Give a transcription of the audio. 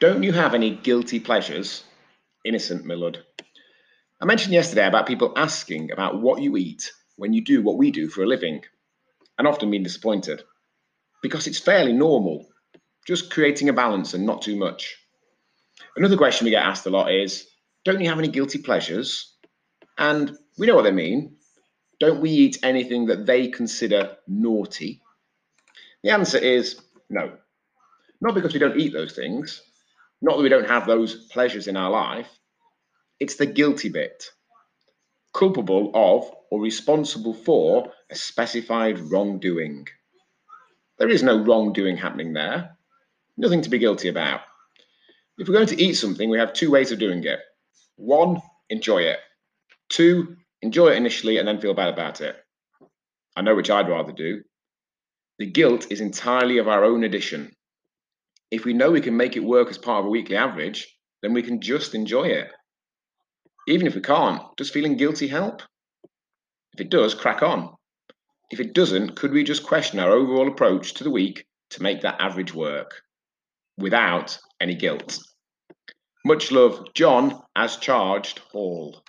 Don't you have any guilty pleasures? Innocent, my lord. I mentioned yesterday about people asking about what you eat when you do what we do for a living, and often being disappointed. Because it's fairly normal, just creating a balance and not too much. Another question we get asked a lot is Don't you have any guilty pleasures? And we know what they mean. Don't we eat anything that they consider naughty? The answer is no. Not because we don't eat those things, not that we don't have those pleasures in our life. It's the guilty bit. Culpable of or responsible for a specified wrongdoing. There is no wrongdoing happening there. Nothing to be guilty about. If we're going to eat something, we have two ways of doing it. One, enjoy it. Two, enjoy it initially and then feel bad about it. I know which I'd rather do. The guilt is entirely of our own addition. If we know we can make it work as part of a weekly average, then we can just enjoy it. Even if we can't, does feeling guilty help? If it does, crack on. If it doesn't, could we just question our overall approach to the week to make that average work without any guilt? Much love, Jon, as charged, Hall.